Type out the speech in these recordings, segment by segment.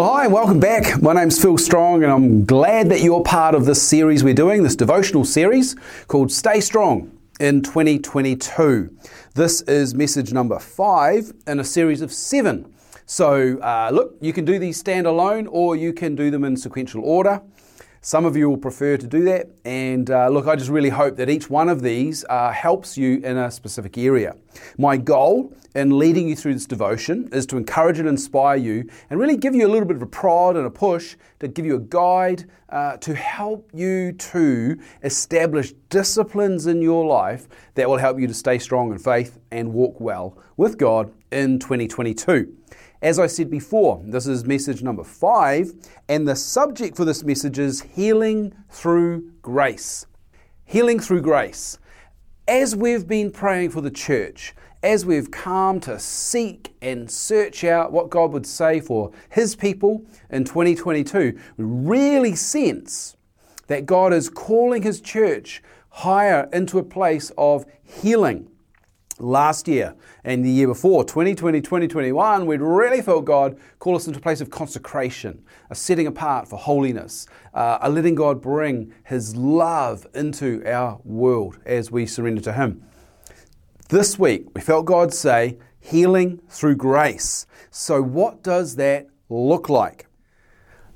Well, hi, and welcome back. My name's Phil Strong, and I'm glad that you're part of this series we're doing, this devotional series called Stay Strong in 2022. This is message number five in a series of seven. So, uh, look, you can do these standalone or you can do them in sequential order. Some of you will prefer to do that. And uh, look, I just really hope that each one of these uh, helps you in a specific area. My goal in leading you through this devotion is to encourage and inspire you and really give you a little bit of a prod and a push to give you a guide uh, to help you to establish disciplines in your life that will help you to stay strong in faith and walk well with God in 2022. As I said before, this is message number five, and the subject for this message is healing through grace. Healing through grace. As we've been praying for the church, as we've come to seek and search out what God would say for His people in 2022, we really sense that God is calling His church higher into a place of healing last year and the year before, 2020, 2021, we'd really felt God call us into a place of consecration, a setting apart for holiness, uh, a letting God bring His love into our world as we surrender to Him. This week, we felt God say, healing through grace. So, what does that look like?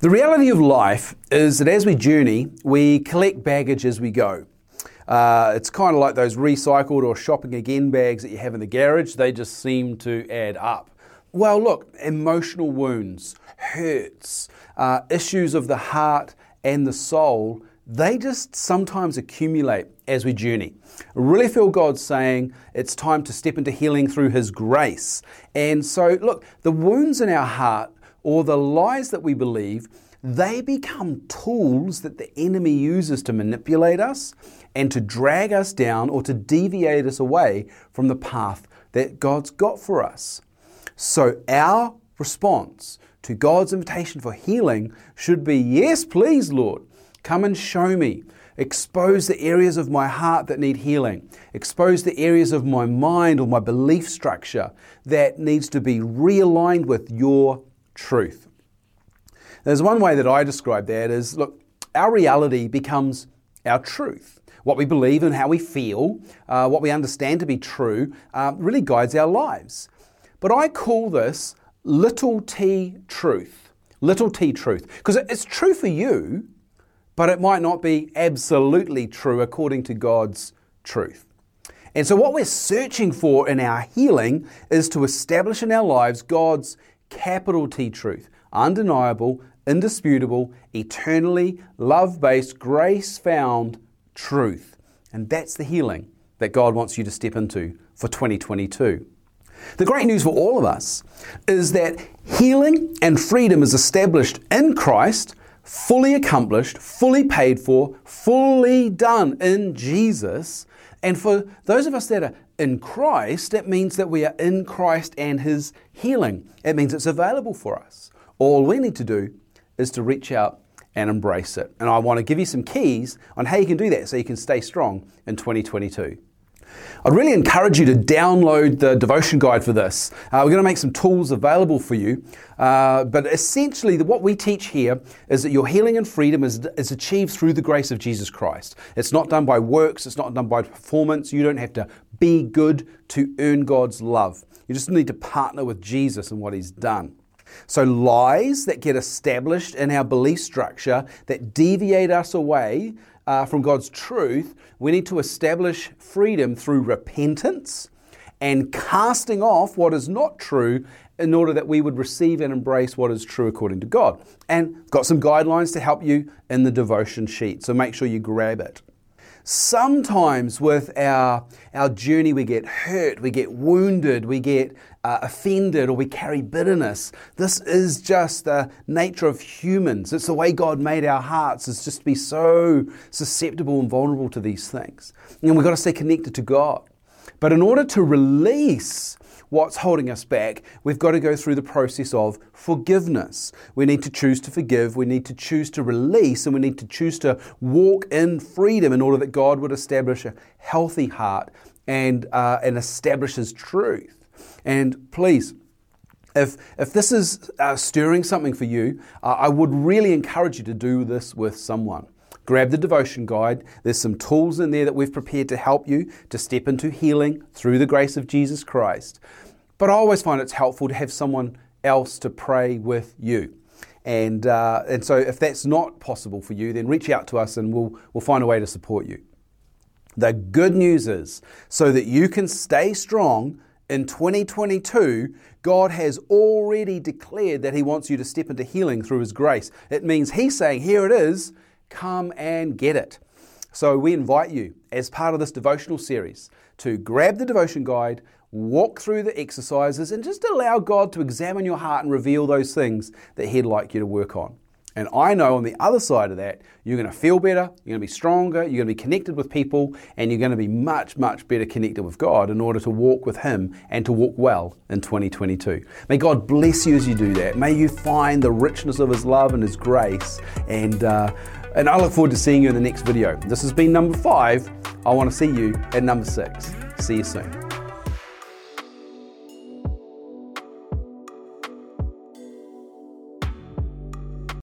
The reality of life is that as we journey, we collect baggage as we go. Uh, it's kind of like those recycled or shopping again bags that you have in the garage. They just seem to add up. Well, look, emotional wounds, hurts, uh, issues of the heart and the soul, they just sometimes accumulate as we journey. I really feel God saying it's time to step into healing through His grace. And so, look, the wounds in our heart or the lies that we believe, they become tools that the enemy uses to manipulate us and to drag us down or to deviate us away from the path that God's got for us. So, our response to God's invitation for healing should be yes, please, Lord, come and show me. Expose the areas of my heart that need healing. Expose the areas of my mind or my belief structure that needs to be realigned with your truth. There's one way that I describe that is look, our reality becomes our truth what we believe and how we feel, uh, what we understand to be true, uh, really guides our lives. But I call this little t truth. Little t truth. Because it's true for you, but it might not be absolutely true according to God's truth. And so, what we're searching for in our healing is to establish in our lives God's capital T truth, undeniable, indisputable, eternally love based, grace found truth. And that's the healing that God wants you to step into for 2022. The great news for all of us is that healing and freedom is established in Christ, fully accomplished, fully paid for, fully done in Jesus. And for those of us that are in Christ, it means that we are in Christ and His healing. It means it's available for us. All we need to do is to reach out and embrace it. And I want to give you some keys on how you can do that so you can stay strong in 2022. I'd really encourage you to download the devotion guide for this. Uh, we're going to make some tools available for you. Uh, but essentially, what we teach here is that your healing and freedom is, is achieved through the grace of Jesus Christ. It's not done by works, it's not done by performance. You don't have to be good to earn God's love. You just need to partner with Jesus and what He's done. So, lies that get established in our belief structure that deviate us away uh, from God's truth, we need to establish freedom through repentance and casting off what is not true in order that we would receive and embrace what is true according to God. And got some guidelines to help you in the devotion sheet, so make sure you grab it. Sometimes with our, our journey, we get hurt, we get wounded, we get uh, offended, or we carry bitterness. This is just the nature of humans. It's the way God made our hearts, is just to be so susceptible and vulnerable to these things. And we've got to stay connected to God. But in order to release what's holding us back, we've got to go through the process of forgiveness. We need to choose to forgive, we need to choose to release, and we need to choose to walk in freedom in order that God would establish a healthy heart and, uh, and establish His truth. And please, If, if this is uh, stirring something for you, uh, I would really encourage you to do this with someone. Grab the devotion guide. There's some tools in there that we've prepared to help you to step into healing through the grace of Jesus Christ. But I always find it's helpful to have someone else to pray with you. And, uh, and so if that's not possible for you, then reach out to us and we'll, we'll find a way to support you. The good news is, so that you can stay strong in 2022, God has already declared that He wants you to step into healing through His grace. It means He's saying, Here it is, come and get it. So we invite you, as part of this devotional series, to grab the devotion guide, walk through the exercises, and just allow God to examine your heart and reveal those things that He'd like you to work on. And I know on the other side of that, you're going to feel better, you're going to be stronger, you're going to be connected with people, and you're going to be much, much better connected with God in order to walk with Him and to walk well in 2022. May God bless you as you do that. May you find the richness of His love and His grace. And, uh, and I look forward to seeing you in the next video. This has been number five. I want to see you at number six. See you soon.